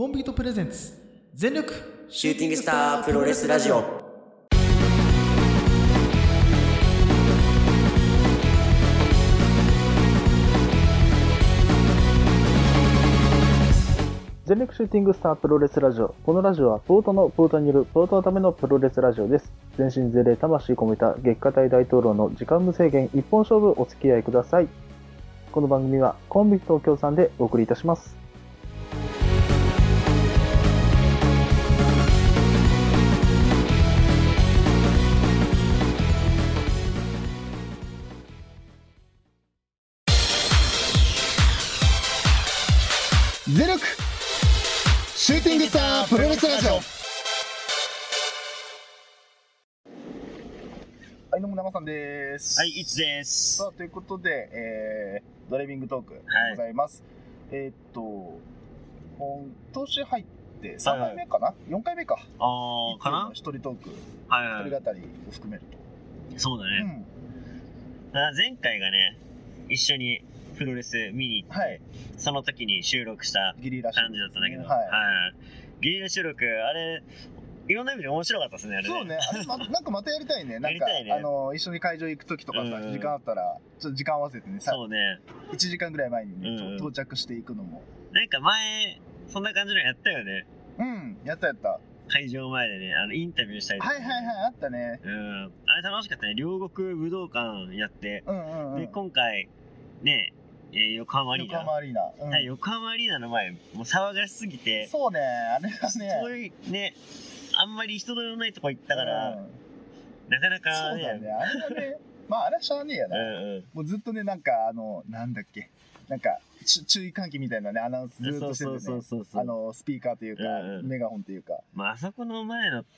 コンビートプレゼンツ全力シューティングスタープロレスラジオ全力シューティングスタープロレスラジオ。このラジオはポートのポートによるポートのためのプロレスラジオです。全身全霊魂込めた月下大大統領の時間無制限一本勝負お付き合いください。この番組はコンビ東京さんでお送りいたします。はい、どうも、生さんです。はい、いつです。さあ、ということで、えー、ドライビングトークでございます。えーっと、今年入って3回目かな、4回目か。あー、かな？一人トーク、はいはい一人語りを含めると。そうだね。あ前回がね、一緒にプロレス見に行って、はいその時に収録した感じだったんだけど、はいゲリラ収録、あれ、いろんな意味で面白かったですね、あれね。そうね、あれ、ま、なんかまたやりたいね。なんか、ねあの、一緒に会場行く時とかさ、うん時間あったら、ちょっと時間合わせてね、さそうね。1時間ぐらい前にね、到着していくのも。なんか前、そんな感じのやったよね。うん、やったやった。会場前でね、あの、インタビューしたりとかね、はいはいはい、あったね。うん。あれ楽しかったね。両国武道館やって、うんうんうん。で、今回、ね、えー横浜アリーナ。横浜アリーナ。うんはい、横浜アリーナの前、もう騒がしすぎて、そうね、あれはね。そういうね、あんまり人のいないとこ行ったから、うんなかなかそうだよね。あれはね、まああれはしゃあねえやな。うんうん。もうずっとね、なんかあの、なんだっけ、なんかち注意喚起みたいなね、アナウンスずっとしててそうそうね、そうそう。あの、スピーカーというか、うんうんメガホンというか。まあ、あそこの前の通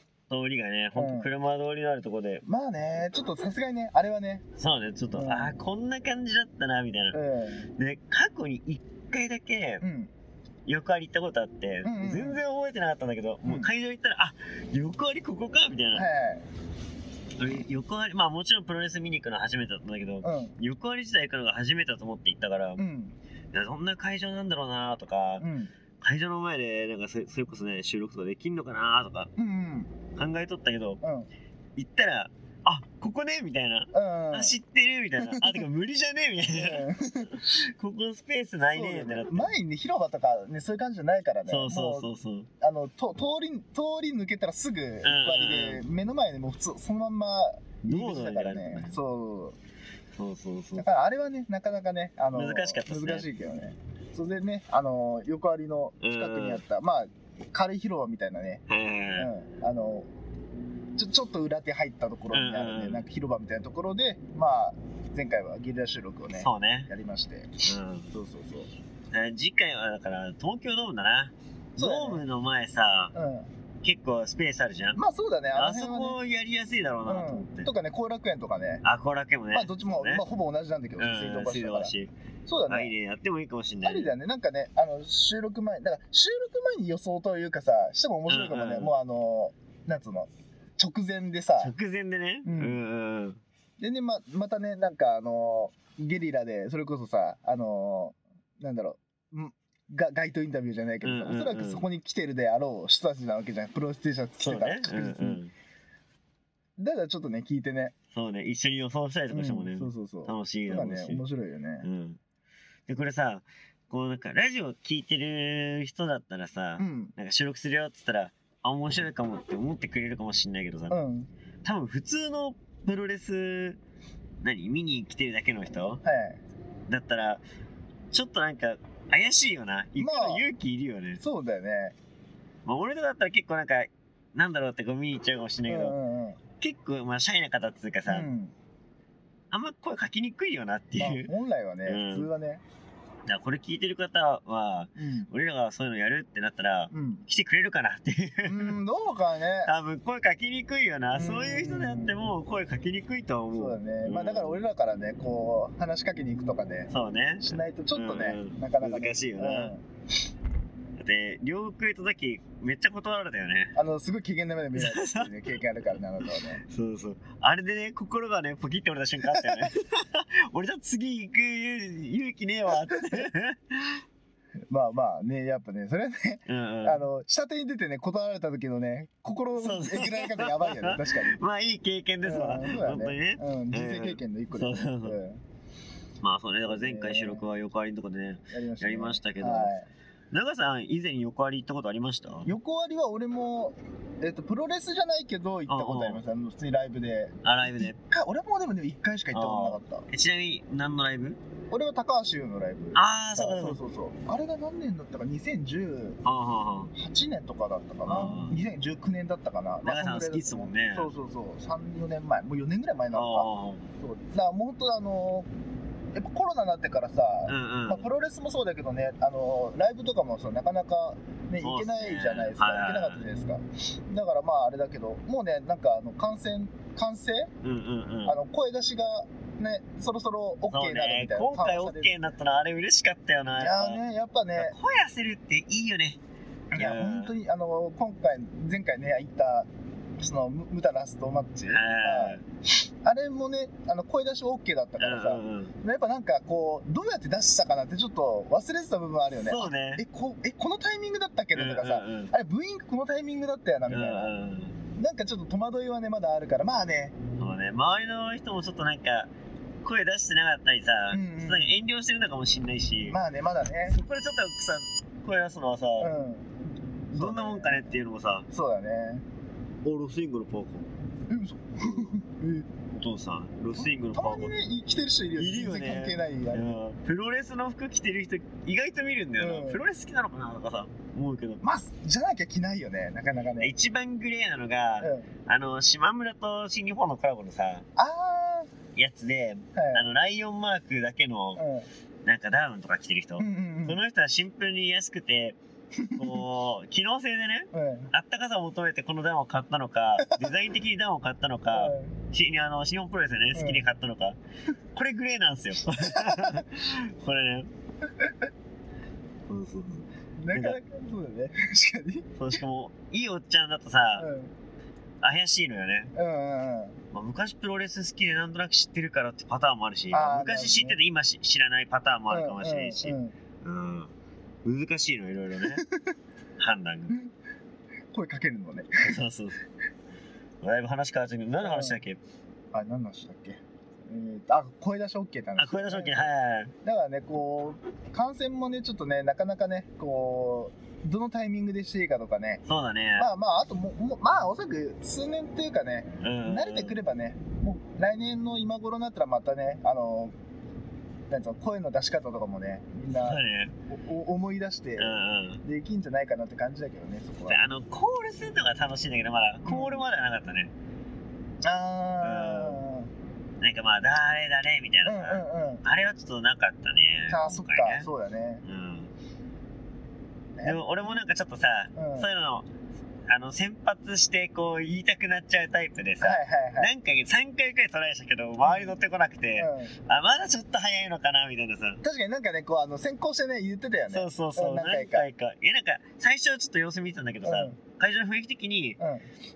りがね、ほんと車通りのあるとこで、まあね、ちょっとさすがにね、あれはね、そうね、ちょっと、うんああ、こんな感じだったな、みたいな。うで、過去に一回だけん。うん。横あり行ったことあって、うんうんうん全然覚えてなかったんだけど、うんもう会場行ったら、あ横ありここかみたいな。はい。俺横あり、まあもちろんプロレス見に行くのは初めてだったんだけど、うん。横あり自体行くのが初めてだと思って行ったから、いうん。やそんな会場なんだろうなとか、うん。会場の前でなんかそそれこそね収録とかできんのかなとかうん。考えとったけどうん。行ったらあここねみたいな、うん。あ知ってるみたいなあてか無理じゃねみたいなうんここスペースないねってなってそうだよね前にね広場とかねそういう感じじゃないからね。そうそうもそう。そうあのと通り通り抜けたらすぐ横割りで目の前でもう普通そのまんま入り口だからね。道路みたいな。そそうそうそうう。だからあれはねなかなかねあの難しかった難しいけどね。それでねあの横割りの近くにあったまあ軽い広場みたいなね、うん、あのちょちょっと裏手入ったところにあるね、うんうんうん。なんか広場みたいなところでまあ前回はゲリラ収録をねそうね。やりまして。うん。そうそうそう。あ次回はだから東京ドームだな。そうだね。ドームの前さうん。結構スペースあるじゃん、まあそうだね。ああそこやりやすいだろうなと思って、うん、とかね後楽園とかね。あ後楽園もね。まあどっちも、ね。まあ、ほぼ同じなんだけど、うん。水道橋そうだね。あいいねやってもいいかもしんない。ありだよね。なんかねあの収録前だから収録前に予想というかさしても面白いかもね、うんうん。もうあのなんつうの？直前でさ。直前でね。ううんでねままたねなんかあのゲリラでそれこそさあのなんだろうんが街頭インタビューじゃないけどさ、うんうんうん。おそらくそこに来てるであろう人たちなわけじゃん。プロレス T シャツ着てたね。確実に、うんうん。だからちょっとね聞いてね。そうね。一緒に予想したりとかしてもね。うんそうそうそう。楽しいだろうし。面白いよね、うん。でこれさこうなんかラジオ聞いてる人だったらさうん。なんか収録するよって言ったらあ面白いかもって思ってくれるかもしんないけどさ。うん。多分普通のプロレス何見に来てるだけの人？はい。だったらちょっとなんか怪しいよな。行く勇気いるよね、そうだよね。まあ、俺とかだったら結構なんかなんだろうってこう見に行っちゃうかもしれないけど、うんうんうん。結構まあシャイな方っていうかさ、うん。あんま声かけにくいよなってまあいう、本来はね、うん。普通はね、だこれ聞いてる方はうん、俺らがそういうのやるってなったらうん、来てくれるかなっていう。うん、どうかね、多分声かけにくいよな、うん。そういう人であっても声かけにくいとは思う。そうだね、ん。まあだから俺らからね、こう話しかけに行くとかね、そうね。しないとちょっとね、うん。なかなか、ね、難しいよなうんだって両国行った時めっちゃ断られたよね。あのすごい機嫌な目で見られたっていう、ね、経験あるからね、あなたはね。そうそう。あれでね心がねポキって折れた瞬間あったよね。俺じゃ次行く勇気ねえわって。まあまあね、やっぱね、それはね、うんうん。あの、下手に出てね、断られた時のね、心のえぐられ方やばいよね、確かに。まあいい経験ですわ。うんそうだ本当にね。うん、人生経験の一個で、そうそうそう。うん。まあそうね、だから前回収録は横ありのとこでね、やりました、やりましたけど。はい長さん以前横あり行ったことありました？横割りは俺も、えっと、プロレスじゃないけど行ったことあります。あの普通にライブで。あ、ライブで。か俺もでもね、1回しか行ったことなかった。えちなみに何のライブ？俺は高橋優のライブ。ああ、そうかそそう。そうそう。あれが何年だったか、2018ああ、はあは年とかだったかな？あ。ー2019年だったかな？あ。長さん好きっすもんね。そうそうそう。3、4年前。もう4年ぐらい前なのか。あそうだからもう本当あのやっぱコロナになってからさ、あ。うんうん。まあ、プロレスもそうだけどね、あのライブとかもさなかなか、ね、行けないじゃないですか、はいはい行けなかったじゃないですか。だからまああれだけど、もうね、なんかあの感染、完成、うんうんうん。あの声出しがね、そろそろ OK になるねみたいな。今回 OK になったのあれ嬉しかったよな。るいやね、やっぱね、声出せるっていいよね。いや、うん本当に、あの、今回、前回ね、行った、その、ムムタラストマッチ、はい。あれもね、あの声出し OK だったからさ、やっぱなんかこう、どうやって出したかなってちょっと忘れてた部分あるよね。そうね。え、こえこのタイミングだったっけ？どとかさ、あれ、ブーイングこのタイミングだったよな、みたいな。なんかちょっと戸惑いはね、まだあるから、まあね、そうね、周りの人もちょっとなんか、声出してなかったりさ、うんうん。なんか遠慮してるのかもしんないし、まあね、まだね。そこでちょっとさ、声出すのはさ、うん。どんなもんかねっていうのもさ、そうだね。おロスイングのパーカえ、嘘 ー、お父さん、ロスイングのパーカー。たまにね、着てる人いるよ。いるよね全然関係ない。あれうんプロレスの服着てる人意外と見るんだよな、うんプロレス好きなのかなとかさ思うけどまあ、じゃなきゃ着ないよね、なかなかね。一番グレーなのが、うん。あの島村と新日本のコラボのさあやつで。あのライオンマークだけのなんかダウンとか着てる人、うん。うんうんうん。その人はシンプルに安くてこう機能性でねうん。あったかさを求めてこのダウンを買ったのかデザイン的にダウンを買ったのか、うんしあの新日本プロレスでね好きで買ったのか、これグレーなんですよ これねそうそうなかなかそうだね。確かに。そうしかもいいおっちゃんだとさ、うん。怪しいのよね、うんうんうん。まあ、昔プロレス好きでなんとなく知ってるからってパターンもあるし昔知ってて今し知らないパターンもあるかもしれんし、うんうんうんうん難しいのいろいろね。判断が。声かけるのもね。そうそうそう。だいぶ話変わっちゃうけど何の話だっけ、あ、何の話だっけ？えーとあ、声出し OK って話。あ声出し OK はい。だからね、こう、感染もね、ちょっとね、なかなかね、こう、どのタイミングでしていいかとかね。そうだね、まあまあ、あとも、もまあ、おそらく数年っていうかね、うん。慣れてくればね、もう来年の今頃になったらまたね、あの、なんつうの、声の出し方とかもね、みんなね。思い出してうんうん。できんじゃないかなって感じだけどね、そこは。あのコールするのが楽しいんだけどまだコールまではなかったね、あなんかまあ誰誰みたいー、うんなさ、うんうん。あれはちょっとなかったねあー、そっかそうだね。うん。でも俺もなんかちょっとさ、うん。そういうのあの先発してこう言いたくなっちゃうタイプでさ、はいはいはい。なんか3回くらいトライしたけど周り乗ってこなくて、うんあまだちょっと早いのかなみたいなさ確かになんかね、こう、あの、先行してね、言ってたよね。そうそうそう、ん何何回か。回かいやなんか最初はちょっと様子見てたんだけどさ、うん会場の雰囲気的にうん。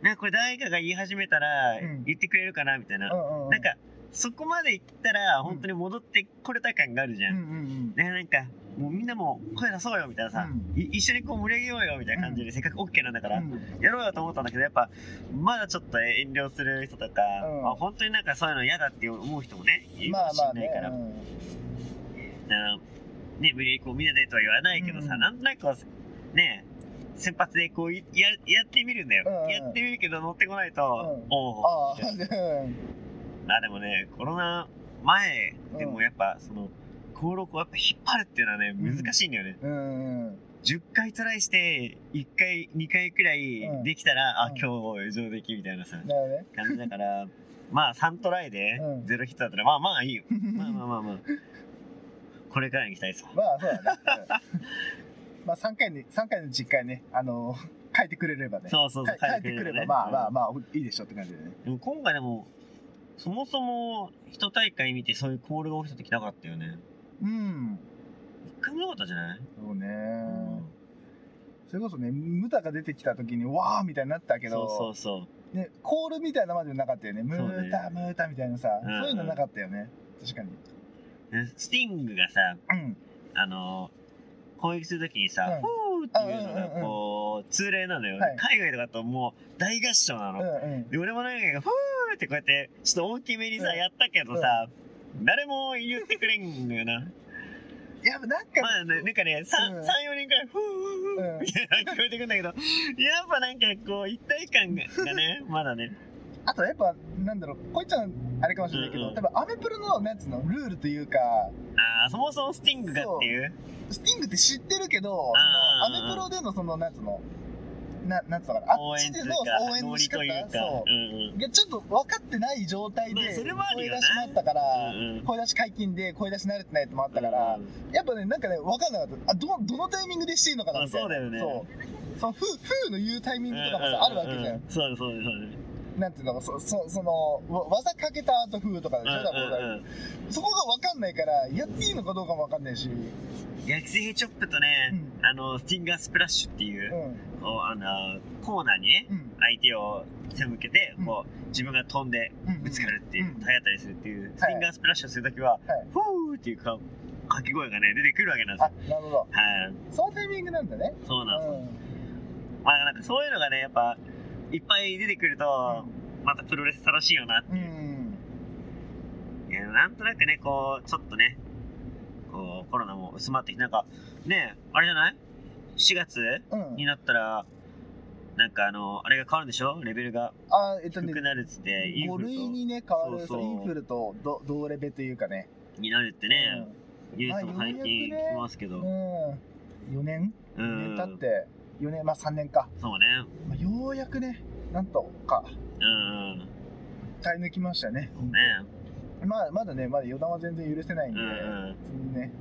なんかこれ誰かが言い始めたらうん言ってくれるかなみたいな、うんうん。なんかそこまで行ったら本当に戻ってこれた感があるじゃん、うんうんうん。ねなんかもうみんなも声出そうよみたいなさ、うん。い一緒にこう盛り上げようよみたいな感じで、せっかく OK なんだから、うん。やろうよと思ったんだけどやっぱまだちょっと遠慮する人とか、うん。まあ、本当になんかそういうの嫌だって思う人もねいるかもしまあまあねれないから、。うん。あのね無理やりこうみんなでとは言わないけどさ、うん。なんとなくね先発でこういややってみるんだよ、うん。うんやってみるけど乗ってこないと、うん。おおあでもねコロナ前でもやっぱその登録をやっぱ引っ張るっていうのはねうん難しいんだよね、うんうん。10回トライして1回2回くらいうんできたら、あうん今日上出来みたいなさ。感じだから まあ3トライでうん0ヒットだったらまあまあいいよまあまあまあまあこれからに期待ですわ まあ、そうだね。うんまあ、3回に、三回の10回ね、あの、書いてくれればね。そうそうそうか書いてくれば、まあまあまあ、いいでしょって感じでね。でも今回でもそもそも一大会見てそういうコールが起きた時なかったよねうん。一回もなかったじゃない、そうね。うんそれこそね、ムタが出てきた時に、わーみたいになったけど、そうそうそうね、コールみたいなまでなかったよね。ムータ、ムータみたいなさ、うんそういうのなかったよね。確かに。でスティングがさうん。あの攻撃するときにさ、うんっていうのがうんうんうんこう、通例なのよ。はい海外とかだともう大合唱なの。うんうんで俺もなんか、フーってこうやって、ちょっと大きめにさ、うんやったけどさ、誰も言ってくれんのよな。やっぱなんか、まあね、なんかね、3、うん3 4人くらい、ふーふーふーみたいな聞こえてくるんだけど、やっぱなんかこう、一体感がね、まだね。あとやっぱ、なんだろう、こいちゃん、あれかもしれないけど、うんうん多分アメプロの、なんつうの、ルールというか、ああ、そもそもスティングがっていう。スティングって知ってるけど、そのアメプロでのその、なんつうの、ななんつうのかな、あっちでのか、応援の仕方。そうんうんう。いや、ちょっと分かってない状態で、声出しもあったから、うんうん声出し解禁で声出し慣れてないやつもあったから、やっぱね、なんかね、分かんなかった。あ、ど、どのタイミングでしていいのかなみたいな。あそうだよねそう。その、ふ、ふの言うタイミングとかもさ、あるわけじゃん。そうですそうですそうです。なんていうの、そ、そその、わ技かけた後風とかでしょ、うんうんそこが分かんないから、やっていいのかどうかも分かんないし。逆水平チョップとね、うんあの、スティンガースプラッシュっていうう、ん。あの、コーナーにね、うん。相手を背向けて、こう、自分が飛んでうん。ぶつかるっていう、うん体当たりするっていう、スティンガースプラッシュをするときは、はいフーっていうか、掛け声がね、出てくるわけなんですあよ。、なるほど。はい。そのタイミングなんだね。そうなんです。まあなんかそういうのがね、やっぱ、いっぱい出てくると、またプロレス楽しいよなってういう。ん。いやなんとなくね、こう、ちょっとね、こう、コロナも薄まってきて、なんか、ね、あれじゃない ?4 月うん。になったら、なんかあの、あれが変わるんでしょ？レベルがあ、えっとね低く、なるっつって、イン5フル類にね、変わる、そうそうインフルと同同レベというかね。とになるってね、ニュースもまあ最近聞きますけど、うん。4年？う ?4 ん年経って、4年、まあ3年か。そうね。まあ、ようやくね、なんとかうん。耐え抜きましたね。ねまあ、まだね、まだ予断は全然許せないんで、うんね、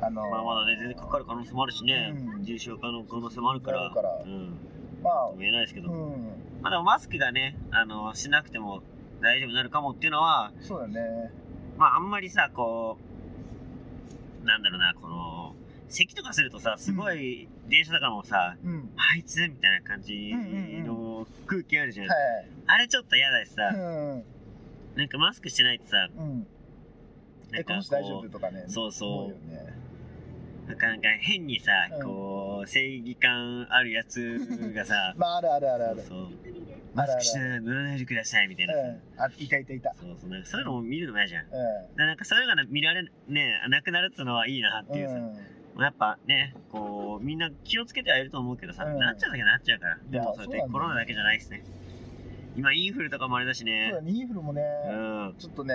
あのーまあまだね、全然かかる可能性もあるしね、うん重症化の可能性もあるから、からうん。まあ言えないですけど、うん、まあでもマスクがね、あの、しなくても大丈夫になるかもっていうのは、そうだね。まああんまりさ、こう、なんだろうな、この、咳とかするとさ、すごい電車とかもさ、うん。あいつみたいな感じの空気あるじゃん。はい。あれちょっと嫌だしさ、うん。なんかマスクしてないとさ、うん。え、なんかこの人大丈こ夫とかね。そうそうね。う、なんかなんか変にさ、うんこう、正義感あるやつがさ、まあ、あるあるあるある。そうそうマスクしな乗らないでくださいみたいなさ、うん。あ、いたいたいた。そうそうなんかそういうのも見るのも嫌じゃん。うらなんかそういうのが見られねなくなるっていうのはいいなってん。いうさ、うん。やっぱねこうみんな気をつけてはいると思うけどさ、うん。なっちゃうだけなっちゃうからでもそれってそうなんだよコロナだけじゃないですね。今インフルとかもあれだしね。そうだね、インフルもね、うん。ちょっとね、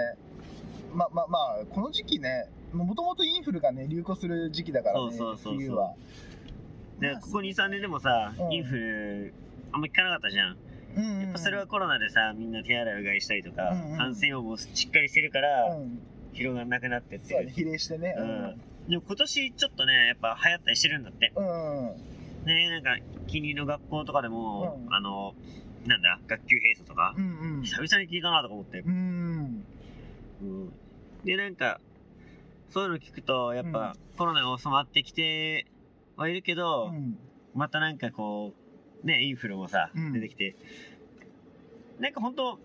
ま、ま、まあ、この時期ね、もともとインフルがね、流行する時期だからね、そうそうそうそう。冬は。まあでここ23年でもさ、うん。インフルあんま聞かなかったじゃん。うんうん、やっぱそれはコロナでさみんな手洗いうがいしたりとか、うんうん感染予防しっかりしてるから、うん、広がんなくなってってそうだね、比例してね。うんでも今年ちょっとねやっぱ流行ったりしてるんだってうん。うん。ねなんか近隣の学校とかでも、うんあのなんだ学級閉鎖とか、うん久々に聞いたなとか思って、うん。うん。うんでなんかそういうの聞くとやっぱ、コロナが収まってきてはいるけど、うん。またなんかこうねインフルもさ、うん出てきてなんか本当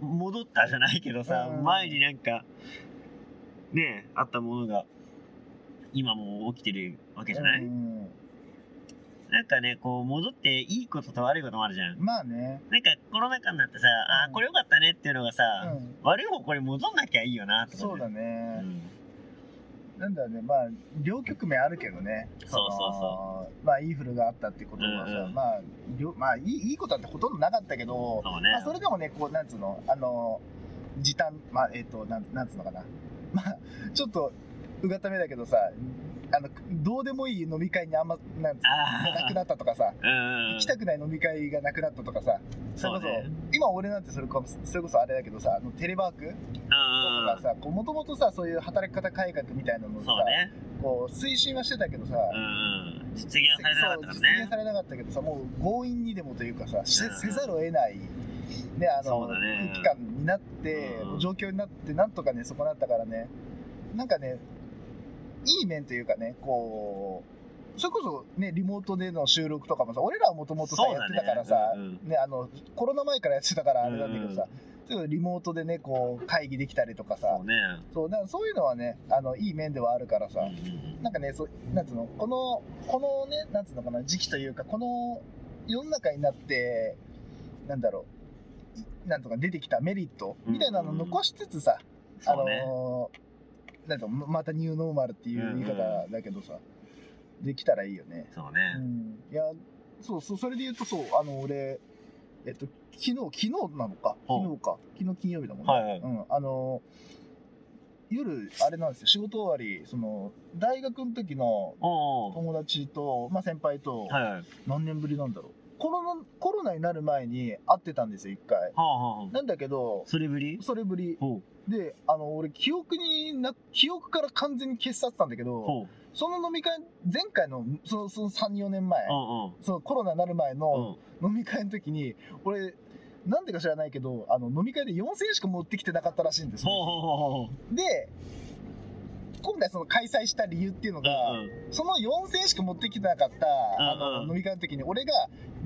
戻ったじゃないけどさ、うん前になんかねあったものが今も起きてるわけじゃない、うんなんかねこう戻っていいことと悪いこともあるじゃんまあね。なんかコロナ禍になってさ、あうんーこれよかったねっていうのがさ、うん。悪い方向に戻んなきゃいいよなとか、そうだうね。んなんだろうね、まあ、両局面あるけどね。そうそうのまあ、インフルがあったってことはさ、うんうんまあ、両まあいい、いいことなんてほとんどなかったけど、そうね、まあ、それでもね、こう、なんつうの、あの、時短、まあ、えっ、と、なん、なんつうのかな。まあ、ちょっと、うがっためだけどさ、あの、どうでもいい飲み会にあんま、なんなくなったとかさ、行きたくない飲み会がなくなったとかさ、それこそ、ね。今俺なんてそれこそ、それこそあれだけどさ、あのテレワークとうんかさ、もともとさ、そういう働き方改革みたいなのをさ、こう、推進はしてたけどさ、実現はされなかったからそう実現ねされなかったけどさもう強引にでもというかさせざるを得ない、ね、あのね。空気感になって、うん状況になってなんとかねそこなったからね。なんかねいい面というかねこうそれこそねリモートでの収録とかもさ俺らはもともとさ、やってたからさ、うんうん。ね、あのコロナ前からやってたからあれなんだけどさ、そういうリモートでねこう会議できたりとかさそうね。そうだからそういうのはねあのいい面ではあるからさ、なんかねそうなんつうのこのこのねなんつうのかな時期というかこの世の中になってなんだろういなんとか出てきたメリットみたいなのを残しつつさ、うね。のーなんかままたニューノーマルっていう言い方だけどさ、できたらいいよね。そううね。ん、いやそうそうそれで言うとそうあの俺えっと昨日昨日なのか？昨日か。昨日金曜日だもんね、はいはい。うん、あの夜あれなんですよ。仕事終わりその大学の時の。友達と、まあ、先輩と何年ぶりなんだろう？コロナコロナになる前に会ってたんですよ一回あはあはあ。なんだけどそれぶり？それぶり。であの俺記憶にな記憶から完全に消し去ってたんだけど。その飲み会前回のそのその34年前うんうん。そのコロナになる前のうん。飲み会の時に俺なんでか知らないけどあの飲み会で4000円しか持ってきてなかったらしいんですよ。で今回その開催した理由っていうのが、うんうん。その4000円しか持ってきてなかった、あうんうんの飲み会の時に俺が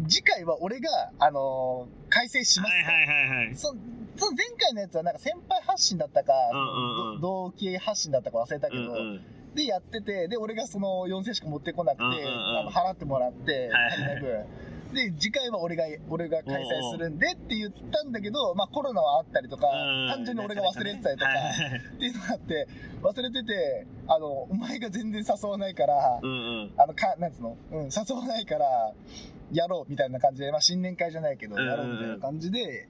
次回は俺が、あのー開催しますと、はいはいはいはい。そその前回のやつはなんか先輩発信だったか、うんうんうんど同期発信だったか忘れたけど、うんうん。でやっててで俺がその4000円しか持ってこなくて、うんうんうんあの払ってもらってはい足りない分で次回は俺が俺が開催するんでって言ったんだけど、まあ、コロナはあったりとか、うん単純に俺が忘れてたりとか、っていうのがあって忘れててあのお前が全然誘わないから、うんうん。あのかなんつうの、うん、誘わないからやろうみたいな感じで、まあ、新年会じゃないけどやろうみたいな感じで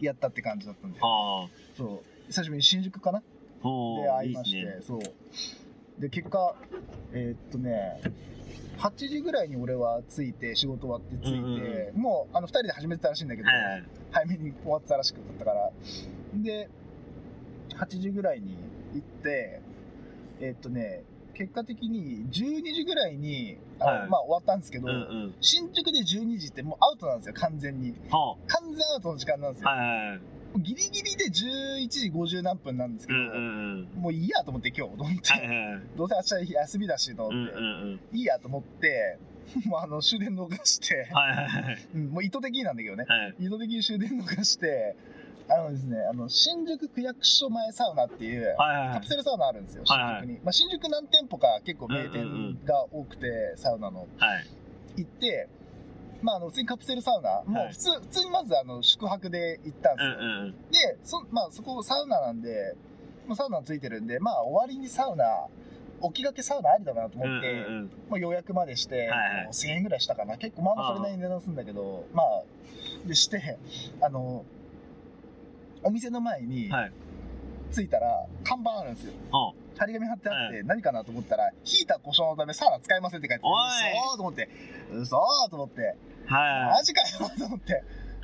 やったって感じだったんで、はあ。そう久しぶりに新宿かな？で会いましてね。そうで結果えーっとね8時ぐらいに俺は着いて仕事終わって着いて、うんもうあの2人で始めてたらしいんだけど、はいはい。早めに終わってたらしくだったからで8時ぐらいに行ってえーっとね結果的に12時ぐらいにはいまあ終わったんですけど、うんうん。新宿で12時ってもうアウトなんですよ完全には完全アウトの時間なんですあ。よ、はいはいはい。ギリギリで11時50何分なんですけど、うんうんうん。もういいやと思って今日と思って、はいはいはい。どうせ明日休みだしとうん思って、うんうん。いいやと思って もうあの終電逃して、はいはいはい。うんもう意図的になんだけどねはい。意図的に終電逃してあのですねあの新宿区役所前サウナっていうはいはいはいカプ。セルサウナあるんですよ新はいはい宿に、まあ、新宿何店舗か結構名うんうん店が多くてサウナのはい。行ってまああの普通にカプセルサウナもはいう普通普通にまずあの宿泊で行ったんですよ、うんうんうん。でそ,、まあ、そこサウナなんで、まあ、サウナついてるんでまあ終わりにサウナ置きがけサウナありだなと思って、うんうんうん。まあ、予約までして、はいはいもう1000円ぐらいしたかな結構まあまあそれなりに値段するんだけどまあでしてあのお店の前にはい。着いたら看板あるんですよは張り紙貼ってあって、は何かなと思ったらヒーター故障のためサウナ使えませんって書いておい嘘と思って嘘と思ってあ。はいはい。マジかよと思って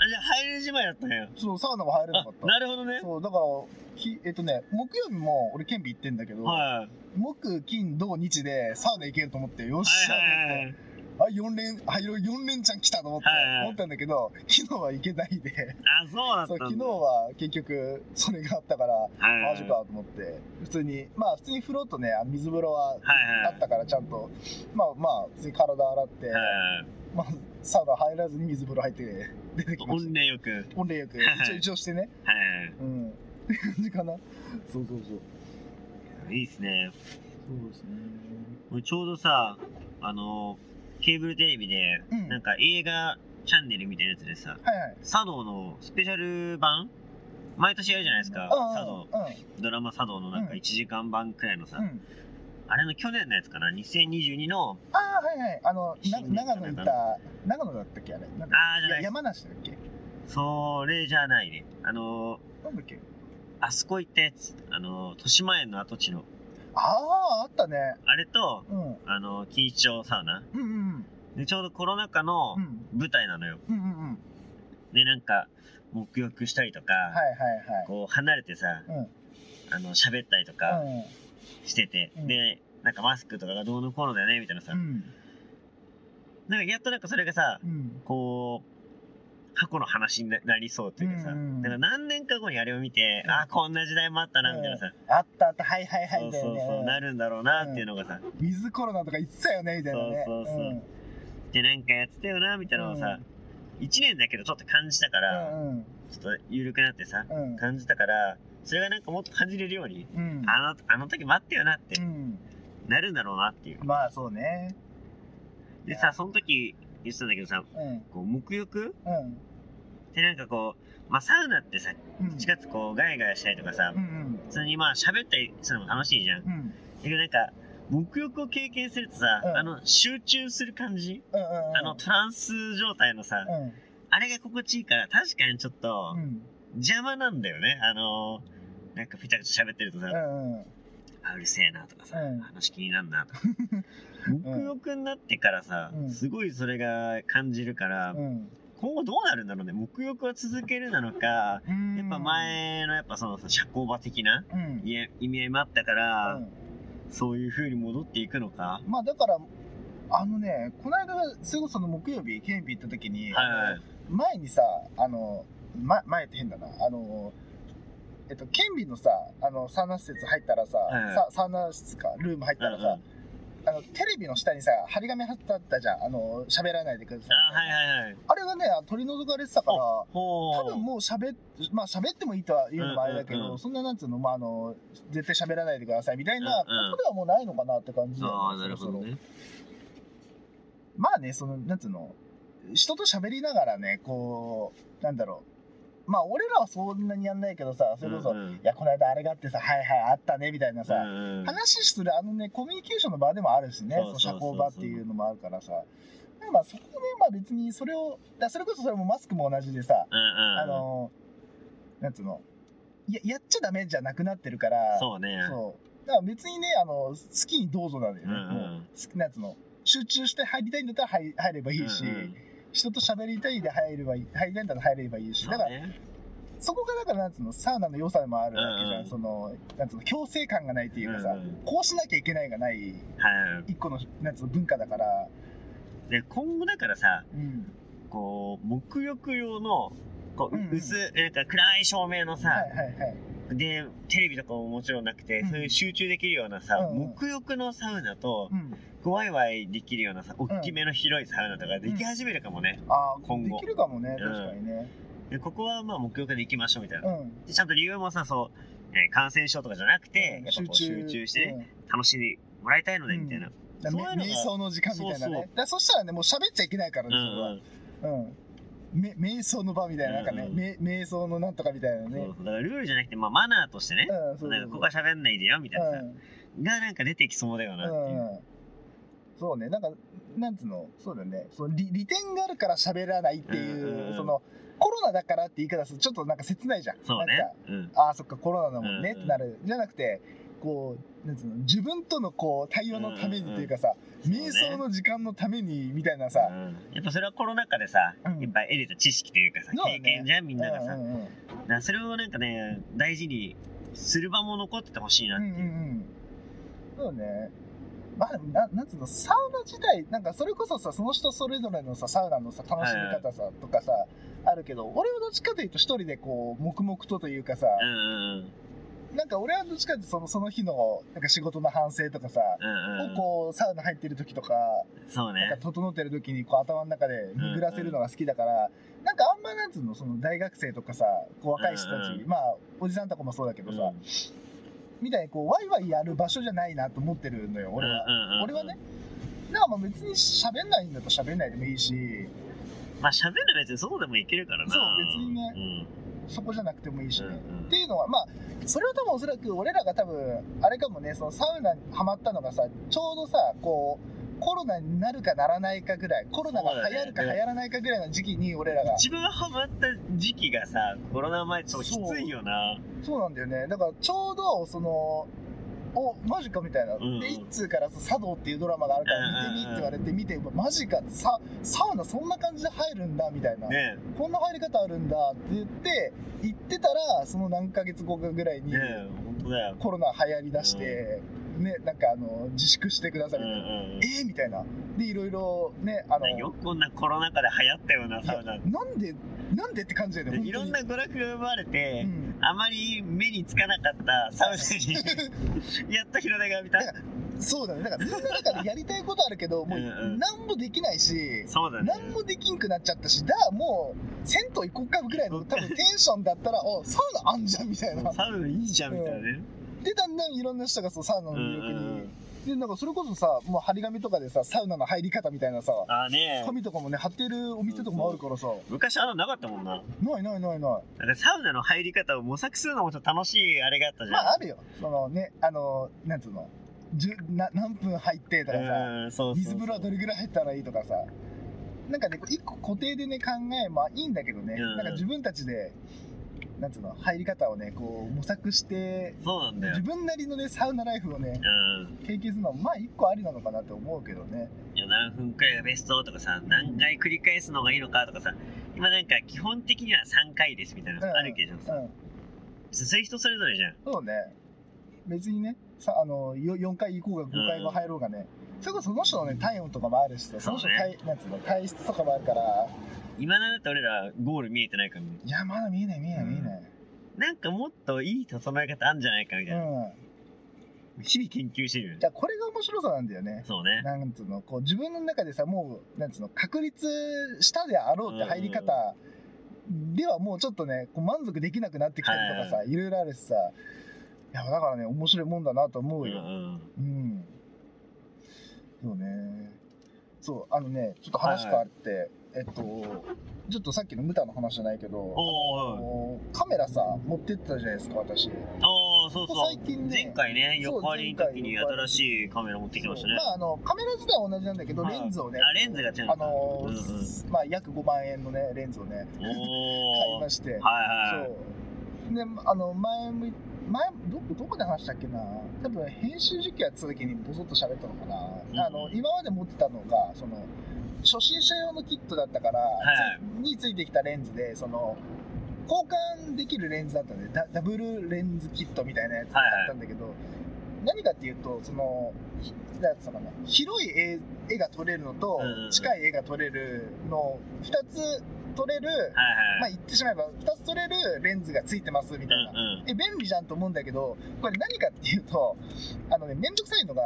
あじゃあ入れるじまいだったんや。そうサウナも入れなあかったなるほどね。そうだからきえっとね木曜日も俺県日行ってんだけど、はい。木金土日でサウナ行けると思ってよっしゃはいはいはいと思って、あ4連あ4連チャン来たと思って、思ったんだけど昨日は行けないであ、そうだった昨日は結局それがあったからマジかと思って普通にまあ普通に風呂とね水風呂は。あったからちゃんとまあまあ普通に体洗って、はいはい。まあ、サウナ入らずに水風呂入って出てきまし。た。温冷浴はい一応一応してね。はいはい。うん。って感じかな。そうそうそう。いいっすね。そうですね。俺ちょうどさ、あの、ケーブルテレビで、うんなんか映画チャンネルみたいなやつでさ、はいはい。茶道のスペシャル版？毎年やるじゃないですか、うん茶道。うドラマ茶道のなんかうん1時間版くらいのさ、ん。うん。あれの去年のやつかな ?2022 の、ああ、はいはい。あの、な新年長野行った、長野だったっけあれ？なんだあーじゃないや山梨だっけ？それじゃないね。あのなんだっけ？あそこ行ったやつ、あの豊島園の跡地の、ああ、あったね。あれと、うん。あの錦糸町サウナ。うんうんで、ちょうどコロナ禍のうん。舞台なのよ。うんうんうんうん。で、なんか、沐浴したりとか、はいはいこう離れてさ、はい。うん。あの、喋ったりとかしてて、うんで、なんかマスクとかがどうのこうのだよね、みたいなさ、うん。なんかやっとなんかそれがさ、うん。こう、過去の話にななりそうというかさ、うんうんだから何年か後にあれを見て、うん。あ、こんな時代もあったな、みたいなさ、あったあった、はいはいはい。そうそうそう、なるんだろうなっていうのがさ、ウィズコロナとか言ってたよね、みたいなね。そうそうそうん。で、なんかやってたよな、みたいなのをさ、1年だけどちょっと感じたから、うんちょっと緩くなってさ、うん。感じたから、それがなんかもっと感じれるように、うん。あの、あの時待ったよなってうん。なるんだろうなっていう。まあそうね。でさ、その時言ってたんだけどさ、うん。こう、沐浴？うん。ってなんかこう、まあサウナってさ、うん。近くこう、ガヤガヤしたりとかさう、ん普通にまあ喋ったりするのも楽しいじゃん。だうん。うんけどなんか、沐浴を経験するとさ、うん。あの、集中する感じ、うんうんあの、トランス状態のさ、うん。あれが心地いいから、確かにちょっとう、ん。邪魔なんだよね。あのー、なんかぺちゃくちゃ喋ってるとさ、うんうん。あ、うるせえなとかさ、うん。話気になんなとか。沐浴になってからさ、うん。すごいそれが感じるから、うん。今後どうなるんだろうね。沐浴は続けるなのか、うん。やっぱ前のやっぱそのさ社交場的なうん。意味合いもあったから、うん。そういう風に戻っていくのか？まあだからあのねこの間それこそその木曜日ケンピ行った時に、はいはい。前にさあの、ま、前って変だな。あのえっとケンビのさあのサウナ施設入ったらさ、はいはい。さサウナ室かルーム入ったらさ、うんうんあのテレビの下にさ張り紙貼ってあったじゃんあの喋らないでくださいあ、はいはいはい。あれがね取り除かれてたからほ多分もう喋っまあ喋ってもいいとは言うのもあれだけど、うんうんうんそんななんつうのまああの絶対喋らないでくださいみたいなこうんうんとではもうないのかなって感じだよねああ、なるほどね。まあね、その、なんつうの、人と喋りながらね、こう、なんだろう。まあ、俺らはそんなにやんないけどさ、それこそ、うんうんいや、この間あれがあってさ、はいはい、あったね、みたいなさ、うんうん話するあのね、コミュニケーションの場でもあるしね、そ社交場っていうのもあるからさ、まあ、そこで、まあ別にそれを、だそれこそそれもマスクも同じでさ、うんうん。あの、なんつうの、ややっちゃダメじゃなくなってるから、そうね。そう。だから別にね、あの、好きにどうぞなんだよね。うんうん好きなやつの。集中して入りたいんだったら入入ればいいし、うんうん人と喋りたいで入ればいい、入りたいんだったら入ればいいし、だから、そこがだからなんつうの、サウナの良さでもあるわけじゃん。うんうんその、なんつうの、強制感がないっていうかさ、うんうんこうしなきゃいけないがない、はい。一個の、なんつうの、文化だから、で、今後だからさ、うん。こう、沐浴用の、こう、うんうん薄、なんか暗い照明のさ、はいはいはい。で、テレビとかももちろんなくて、うんそういう集中できるようなさ、うんうん沐浴のサウナとワイワイできるようなさ、大きめの広いサウナとかでき始めるかもね。ああ、今後できるかもね、うん確かにね。で、ここはまあ沐浴で行きましょうみたいな。うん。でちゃんと理由もさ、そう、えー感染症とかじゃなくて、うんやっぱこう集中してね、うん楽しんでもらいたいので、みたいな。だそういうの瞑想の時間みたいなね。そだそしたらね、もう喋っちゃいけないからうね、そこは。んうん。うん。め瞑想の場みたいな、なんかね、う瞑想のなんとかみたいなね。そうそうだからルールじゃなくて、まあマナーとしてね、うん、そうなんかここは喋んないでよ、みたいなさ、うんがなんか出てきそうだよなっていう。うん。そうね、なんか、なんつうの、そうだよね。その利利点があるから喋らないっていう、うんその、コロナだからって言い方するとちょっとなんか切ないじゃん。そうねなんか。うん。ああ、そっか、コロナだもんね、ってなる。じゃなくて、こう、なんつうの、自分とのこう、対話のためにっていうかさ、うんうん瞑想の時間のために、みたいなさ、うんやっぱそれはコロナ禍でさ、うんいっぱい得れた知識というかさ、そうだね経験じゃん、みんながさ。うんうんうんだからそれをなんかね、大事にする場も残っててほしいなっていう。うんうんうん。そうね。まあな、なんつうの、サウナ自体、なんかそれこそさ、その人それぞれのさ、サウナのさ、楽しみ方さ、とかさ、あるけど、俺はどっちかというと一人でこう、黙々とというかさ、うんうんなんか俺はどっちかというとそのその日の、なんか仕事の反省とかさ、うん。うんうん。をこう、サウナ入ってる時とか、そうねなんか。整ってる時にこう頭の中で巡らせるのが好きだから、なんかあんまなんつうの、その大学生とかさ、こう若い人たち、うんうんまあ、おじさんとかもそうだけどさ、うんみたいにこう、ワイワイやる場所じゃないなと思ってるのよ、俺は。うんうんうん俺はね。だからまあ別に喋んないんだと喋んないでもいいし、まあ喋る別に外でもいけるからな。そう別にねうん。そこじゃなくてもいいしね。うんうんっていうのは、まあ、それは多分おそらく俺らが多分、あれかもね、そのサウナにハマったのがさ、ちょうどさ、こう、コロナになるかならないかぐらい、コロナが流行るか流行らないかぐらいの時期に俺らが、一番ハマった時期がさ、コロナ前ちょっときついよな。そうなんだよね。だからちょうど、その、お、マジかみたいな。んで、一通からさ、茶道っていうドラマがあるから見てみって言われて見て、マジか、ササウナそんな感じで入るんだ、みたいな。ねこんな入り方あるんだって言って、行ってたら、その何ヶ月後かぐらいに。コロナ流行りだして、ね、なんかあの、自粛してくださうんいみたいな。うんうんえー？みたいな。で、いろいろね、あの、よくこんなコロナ禍で流行ったようなサウナ。なんで、なんでって感じだよね、いろんな娯楽が生まれて、うんあまり目につかなかったサウナに、やっと広田が見た。そうだねだからみんなだからやりたいことあるけどもううんうん何もできないしそうだね。何もできんくなっちゃったしだもう銭湯行こっかぐらいの多分テンションだったらおサウナあんじゃんみたいなサウナいいじゃんみたいなね。でだんだんいろんな人がそうサウナのうん魅力に、うんでなんかそれこそさもう張り紙とかでさサウナの入り方みたいなさあーね紙とかもね貼ってるお店とかもあるからさ。昔あのなかったもんな。ないないないない。なんかサウナの入り方を模索するのもちょっと楽しいあれがあったじゃん。まああるよ。そのねあのなんつうの？な何分入ってとかさ。水風呂はどれぐらい入ったらいいとかさ。なんかね一個固定でね考えまあいいんだけどね、うん。なんか自分たちでなんつうの入り方をねこう模索してそうなんだよ。自。分なりのねサウナライフをねうん。経験するのはまあ一個ありなのかなって思うけどね。いや何分くらいがベストとかさ、何回繰り返すのがいいのかとかさ、今なんか基本的には3回ですみたいなのあるけどさ、うん。そういう人それぞれじゃん。そうね。別にねさあのよ4回行こうが5回が入ろうがね、それこそその人のね体温とかもあるしさその人の体,、なんつうの体質とかもあるから今だって俺らゴール見えてないからね。いやまだ見えない見えない見えない、なんかもっといい整え方あるんじゃないかみたいな。うん日々研究してるよじゃあこれが面白さなんだよねそうね。なんつうのこう自分の中でさもうなんつうの確立したであろうって入り方ではもうちょっとねこう満足できなくなってきたりとかさ、、はいろいろあるしさいやだからね面白いもんだなと思ううんよ、うん。うん。そうね。そう、あのね、ちょっと話変わって、えっと、ちょっとさっきのムタの話じゃないけど、カメラさ、持ってってたじゃないですか、私。おーそうそう。最近ね前回ね、横割りの時に新しいカメラ持ってきましたね。まあ、あの、カメラ自体は同じなんだけど、はいレンズをね、あレンズが違うあの、うんうんまあ、約5万円のね、レンズをね、買い。まして、はいはい。そう。で、あの、前も、前、どこ、どこで話したっけな多分、編集時期やってた時にボソッと喋ったのかな、うんあの、今まで持ってたのが、その、初心者用のキットだったから、いつについてきたレンズで、その、交換できるレンズだったんで、ダダブルレンズキットみたいなやつだったんだけど、何かっていうと、その、ひなんつうのかな広い絵絵が撮れるのと近い絵が撮れるの、二つ撮れる、はいまあはい。言ってしまえば2つ撮れるレンズがついてますみたいな、うんうん。え便利じゃんと思うんだけどこれ何かっていうとあのね面倒くさいのが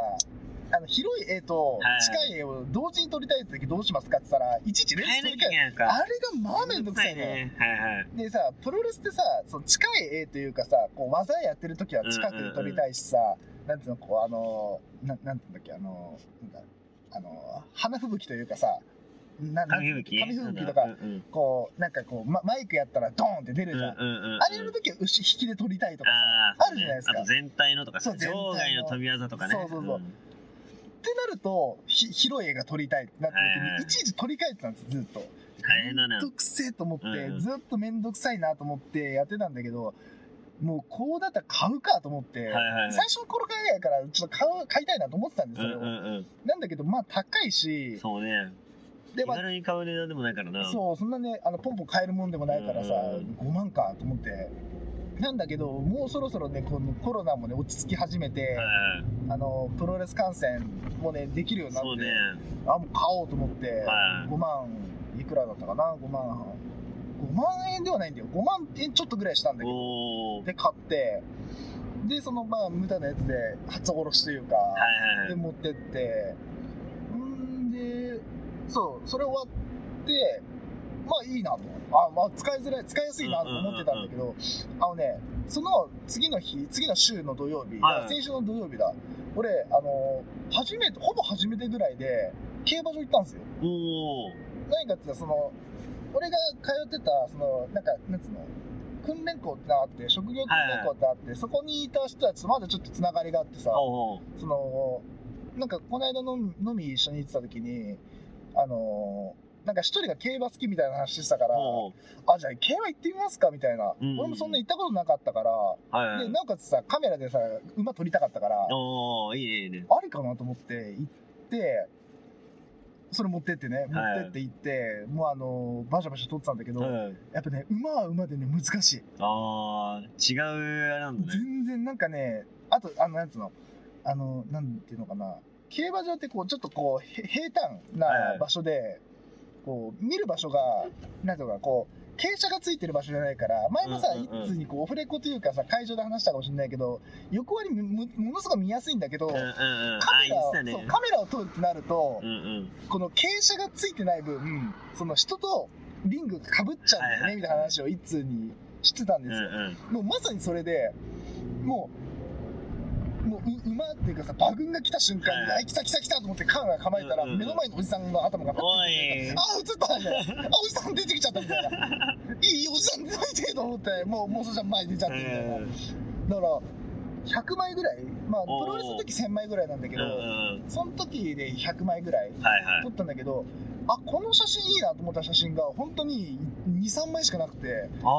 あの広い絵とはい近い絵を同時に撮りたい時どうしますかって言ったらいちいちレンズ撮り替え。あれがまあ面倒くさいねね。はいはい。でさプロレスってさその近い絵というかさこう技やってる時は近くで撮りたいしさ、なんていうのこうあのななんていうんだっけあのなんだあの花吹雪というかさな紙吹き紙吹雪とか、うんうんこうなんかこう、ま、マイクやったらドーンって出るじゃん、うんうんうん。あれの時は牛引きで撮りたいとかあさ、あるじゃないですか。あと全体のとかさ、そう全体の場外の飛び技とかね。そうそうそうんってなると、ひ広い絵が撮りたいってなった時に、はいちいち撮り替えてたんです、ずっと。大変だねめん。どくせえと思って、うんうんずっとめんどくさいなと思ってやってたんだけど、もうこうだったら買うかと思って、はいはいはい最初の頃からやから、ちょっと買う買いたいなと思ってたんですよ、うんうんうん。なんだけど、まあ高いし、そうね。で、まあに買う値段でもないからな。そう、そんなね、あの、ポンポン買えるもんでもないからさ、うん5万かと思って。なんだけど、もうそろそろね、このコロナもね、落ち着き始めて、はいあの、プロレス観戦もね、できるようになって、ね。あ、もう買おうと思って、はい5万いくらだったかな ?5 万、5万円ではないんだよ。5万円ちょっとぐらいしたんだけど。で、買って、で、その、まあ、無駄なやつで、初おろしというか。で持ってってんでそうそれ終わってまあいいなと。あ、まあ、使いづらい使いやすいなと思ってたんだけど、あのねその次の日次の週の土曜日、はい先週の土曜日だ。俺あの初めてほぼ初めてぐらいで競馬場行ったんですよ。おー。何かって言ったらその俺が通ってたそのなんかなんつうの訓練校ってあって職業訓練校ってあって、そこにいた人たちとまだちょっとつながりがあってさ、そのなんかこの間飲み飲み一緒に行ってた時にあのなんか一人が競馬好きみたいな話してたから、あじゃあ競馬行ってみますかみたいな、うん。俺もそんな行ったことなかったから、はいはい。でなおかつさカメラでさ馬撮りたかったから、おー、いいねいいね。ありかなと思って行ってそれ持ってってね持はい。ってって行って、もうあのバシャバシャ撮ってたんだけど、はい。やっぱね馬は馬でね難しい。あー、違うあれなんだね。全然なんかねあとあのなんつうのあのなんていうのかな競馬場ってこうちょっとこうへ平坦はいはない。場所で、こう見る場所がなんていうのかなこう傾斜がついてる場所じゃないから前もさ、うんうんうん一通にこうオフレコというかさ会場で話したかもしれないけど横割りむものすごく見やすいんだけど、うんうんうん。カあ、メラをね。そうカメラを撮るってなると、うんうん。この傾斜がついてない分その人とリングがかぶっちゃうんだよね、はいはいみたいな話を一通にしてたんうんですよ、うん。もうまさにそれでもう馬っていうかさ馬群が来た瞬間に、はい。あ来た来た来たと思ってカーが構えたら、目の前のおじさんの頭がパッおてい。あ映ったみたいなあおじさん出てきちゃったみたいないいおじさん出てと思ってもうもうそしたら前に出ちゃってみたいな、だから100枚ぐらいまあプロレスの時1000枚ぐらいなんだけど。その時で100枚ぐらいはいはい。撮。ったんだけどあこの写真いいなと思った写真が本当に23枚しかなくて。あま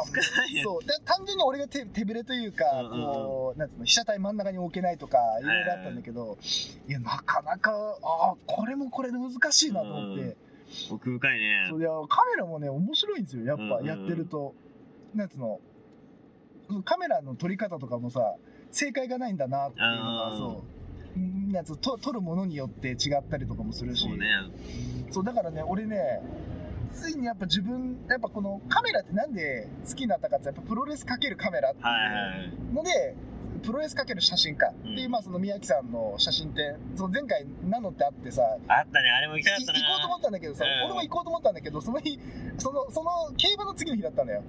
ああ、少ないね。そう。で単純に俺が手手ぶれというか、うんうんうん。こうなんつうの被写体真ん中に置けないとかいろいろあったんだけど、いやなかなかあこれもこれで難しいなと思って、うん。奥深いね。そう。いやカメラもね面白いんですよ。やっぱやってると、なんつうのカメラの撮り方とかもさ正解がないんだなっていうのがうんそううんなんつうと撮るものによって違ったりとかもするしそうね。そうだからね俺ねついにやっぱ自分やっぱこのカメラってなんで好きになったかってやっぱプロレスかけるカメラってはいはいはい。プロレスかける写真家っていう、うんまあその宮城さんの写真展その前回ナノってあってさあったね、あれも行きたかいったな。行こうと思ったんだけどさ、うん。俺も行こうと思ったんだけどその日そのその競馬の次の日だったんだよ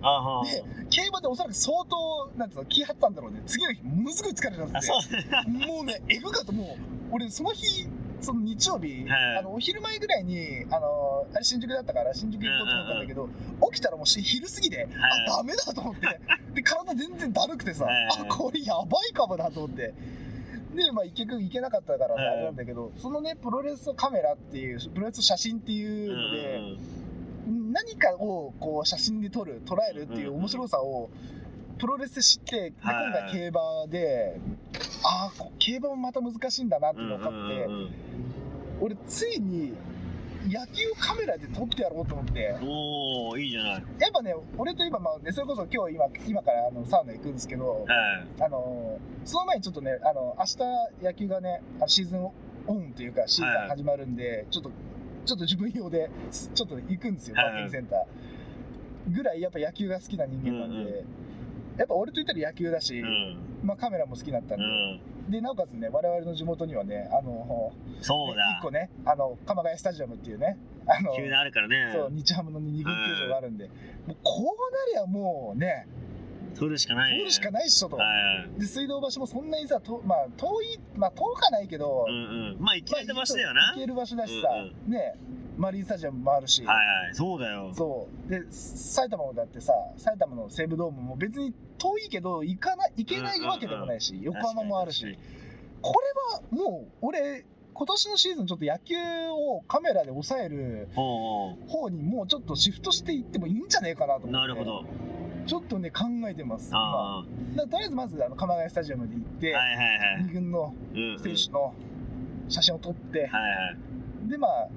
で競馬でおそらく相当なんつうの気張ったんだろうね。次の日ものすごい疲れちゃって。あ、そう。もうねエグかったもう俺その日その日曜日、はい。あのお昼前ぐらいにあのあれ新宿だったから新宿行こうと思ったんだけど、起きたらもうし昼過ぎで、はい。あダメだと思って で体全然だるくてさ、はい。あこれやばいかもだと思って。でまあ結局行けなかったからあれなんだけどそのねプロレスカメラっていうプロレス写真っていうので、うん。何かをこう写真で撮る捉えるっていう面白さをプロレスで知ってで今はい。回競馬でああ競馬もまた難しいんだなっていうのが分かって、うんうんうん。俺ついに野球カメラで撮ってやろうと思って。やっおー、いいじゃない。ぱね俺といえばまあねそれこそ今日今今からあのサウナ行くんですけどはい。あのその前にちょっとねあの明日野球がねシーズンオンというかシーズン始まるんで、ちょっとちょっと自分用ですちょっと行くんですよ、はい。バッティングセンター。ぐらいやっぱ野球が好きな人間なんで、うんうやっぱ俺と言ったら野球だし、うん。まあカメラも好きだったんうで、ん。でなおかつね我々の地元にはねあのそうだ一。個ねあの鎌ヶ谷スタジアムっていうねあの急であるからね。そう日ハムの二軍球場があるんで、もうこうなりゃもうね取るしかないね。通るしかないっしょと、はい。で水道橋もそんなにさと、まあ、遠いまあ遠かないけど、うんうん。まあ、行きまあたい場所だよな。行ける場所だしさ、うんねマリンスタジアムもあるし、はいはい。そうだよ。そうで埼玉もだってさ埼玉の西武ドームも別に遠いけど行かない行けないわけでもないし、横浜もあるしこれはもう俺今年のシーズンちょっと野球をカメラで抑える方にもうちょっとシフトしていってもいいんじゃねえかなと思ってうなるほど。ちょっとね考えてます今とりあえずまずあの鎌ヶ谷スタジアムで行って、あ。はいはいはい。二軍のうんうん選手の写真を撮って、はいはい。でまあ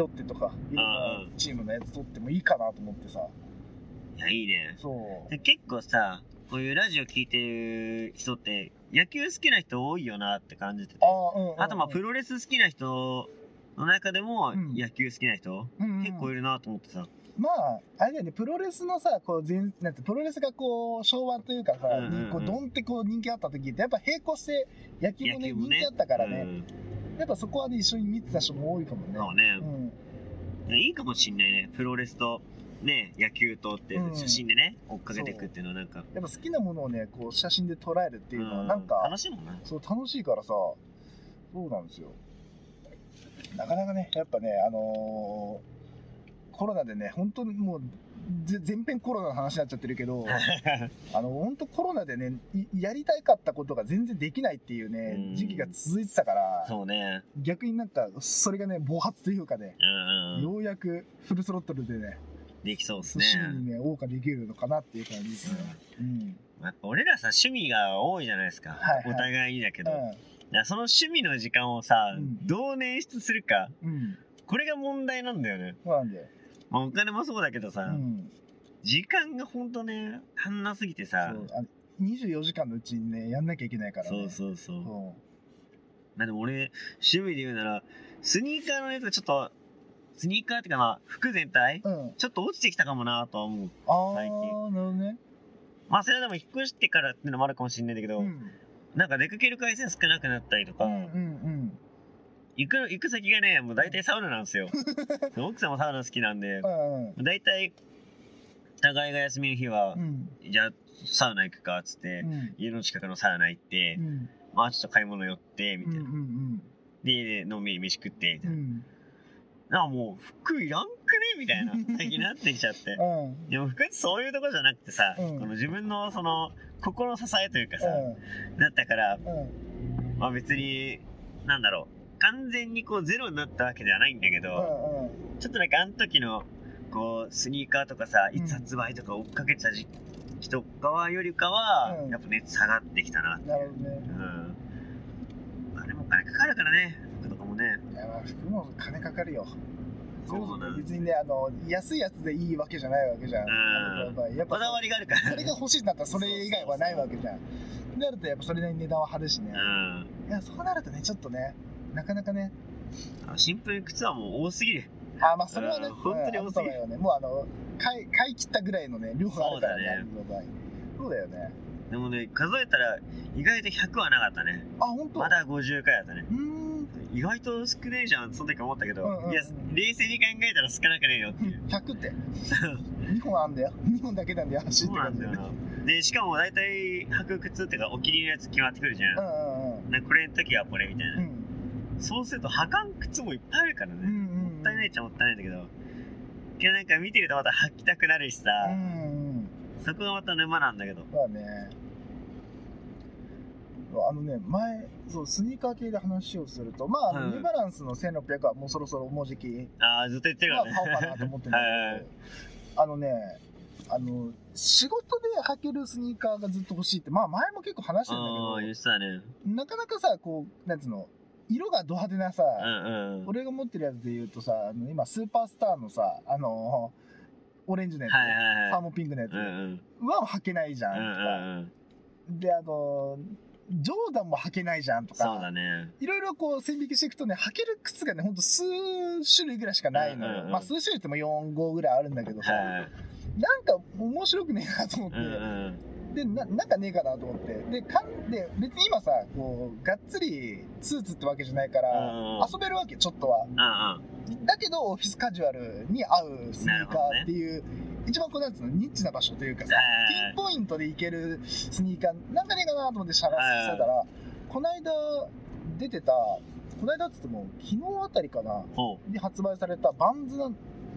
ロッテとかいろんうん。なチームのやつ撮ってもいいかなと思ってさ。いや、いいね。そう。で結構さ、こういうラジオ聞いてる人って、野球好きな人多いよなって感じてて。あー、うんうんうん。あとまあ、プロレス好きな人の中でもうん。野球好きな人、うんうん結構いるなと思ってさ。まああれだよねプロレスのさこう全なんてプロレスがこう昭和というかさ、うんうんうん。にこうドンってこう人気あった時ってやっぱ平行して野球もねね。人気あったからね、うんやっぱそこはね一緒に見てた人も多いかもね。そうね。う。ん、いやいいかもしんないね。プロレスと、ね、野球とってうん。写真でね、追っかけていくっていうのはなんか、やっぱ好きなものをねこう写真で捉えるっていうのはうん。なんか、楽しいもんな。そう楽しいからさそうなんですよ。なかなかねやっぱねあのーコロナでね本当にもうぜ全編コロナの話になっちゃってるけどあの本当コロナでねいやりたかったことが全然できないっていうねうん時期が続いてたからそうね。逆になんかそれがね暴発というかね、う。ようやくフルスロットルでねできそうです趣ね。味にね謳歌できるのかなっていう感じですね。うんやっぱ俺らさ、趣味が多いじゃないですか。はいはいお互いにだけど。うだからその趣味の時間をさ、うんどう捻出するか。んうんこれが問題なんだよね。そうなんだよ。まあ、お金もそうだけどさ、うん時間がほんとね、足んなすぎてさ。そうあ24時間のうちにねやんなきゃいけないからね。そうそうそう。そまあでも俺、趣味で言うなら、スニーカーのやつがちょっと、スニーカーっていうかまあ、服全体、うん。ちょっと落ちてきたかもなとは思う。ああ、最近なるほどね。まあ、それはでも引っ越してからっていうのもあるかもしれないんだけど、うん。なんか出かける回数少なくなったりとか、うんうん行く、行く先がね、もう大体サウナなんですよ。奥さんもサウナ好きなんでう、ん。うん大体、互いが休みの日はう、ん。じゃあサウナ行くかっつって、うん。家の近くのサウナ行って、うん。まあちょっと買い物寄って、みうん。うたいな。ん。で、家でのんびり飯食って、みたいな。うん。なもう、服いらんくね？みたいな、最近なってきちゃって。うん。でも服ってそういうとこじゃなくてさ、うんこの自分のその、心の支えというかさ、うだったから、ん。うん。まあ別に、なんだろう、完全にこうゼロになったわけではないんだけど、ちょっとなんかあの時の、こう、スニーカーとかさ、いつ発売とか追っかけてた時期とかよりかは、うんやっぱ熱下がってきたな。なるほどね。うん。あれもお金かかるからね、服とかもね。いや、まあ服も金かかるよ。そうなん別にね、あの、安いやつでいいわけじゃないわけじゃん。うんやっぱやっぱこだわりがあるから。それが欲しいんだったらそれ以外はないわけじゃん。なるとやっぱそれなりに値段は張るしね。うん。いや、そうなるとね、ちょっとね、なかなかね、あシンプルに靴はもう多すぎる。あ、まあそれはね、うん本当に多すぎるね。もうあの、買い、買い切ったぐらいのね、量があるからね、そうだよね。でもね、数えたら意外と100はなかったね。あ、本当？まだ50回だったね。意外と少ねえじゃん、その時思ったけど、うんうんうんいや、冷静に考えたら少なくねえよっていう。100って。2本あんだよ。2本だけなんだよ、走ってそうなんだよ感じで。しかも大体履く靴っていうか、お気に入りのやつ決まってくるじゃん。うんうんうん。なんかこれの時はこれみたいな。うんそうすると履かん靴もいっぱいあるからね。うんうん。もったいないっちゃもったいないんだけど。けどなんか見てるとまた履きたくなるしさ、うんうん。そこがまた沼なんだけど。まあね。あのね、前、そう、スニーカー系で話をすると、まあ、うんニューバランスの1600はもうそろそろもうじき、ああ、ずっと言ってるからね。まあ買おうかなと思ってるんだはいけど、あのね、あの、仕事で履けるスニーカーがずっと欲しいって、まあ前も結構話してるんだけ言ってたね。ど、なかなかさ、こう、なんつうの、色がド派手なさ、うんうん。俺が持ってるやつで言うとさ、あの今、スーパースターのさ、あの、オレンジのやつ、はいはいはいサーモンピンクのやつ、うんうん。は履けないじゃんうんとか、うんうん。で、あの、ジョーダンも履けないじゃんとか、そうだね。いろいろこう線引きしていくとね、履ける靴がね、ほんと数種類ぐらいしかないのよ。うんうんうんまあ数種類っても4、5ぐらいあるんだけどさ、はい。なんか面白くねえなと思って、うんうん。でな、なんかねえかなと思って、で、かんで別に今さ、こう、がっつりスーツってわけじゃないから、うん遊べるわけ、ちょっとは。だけど、オフィスカジュアルに合うスニーカーっていう、一番こうなんつうの、ニッチな場所というかさ、はいピンポイントでいけるスニーカー、なんかねえかなと思って探してたら、この間出てた、この間っつっても、昨日あたりかな。に発売されたバンズの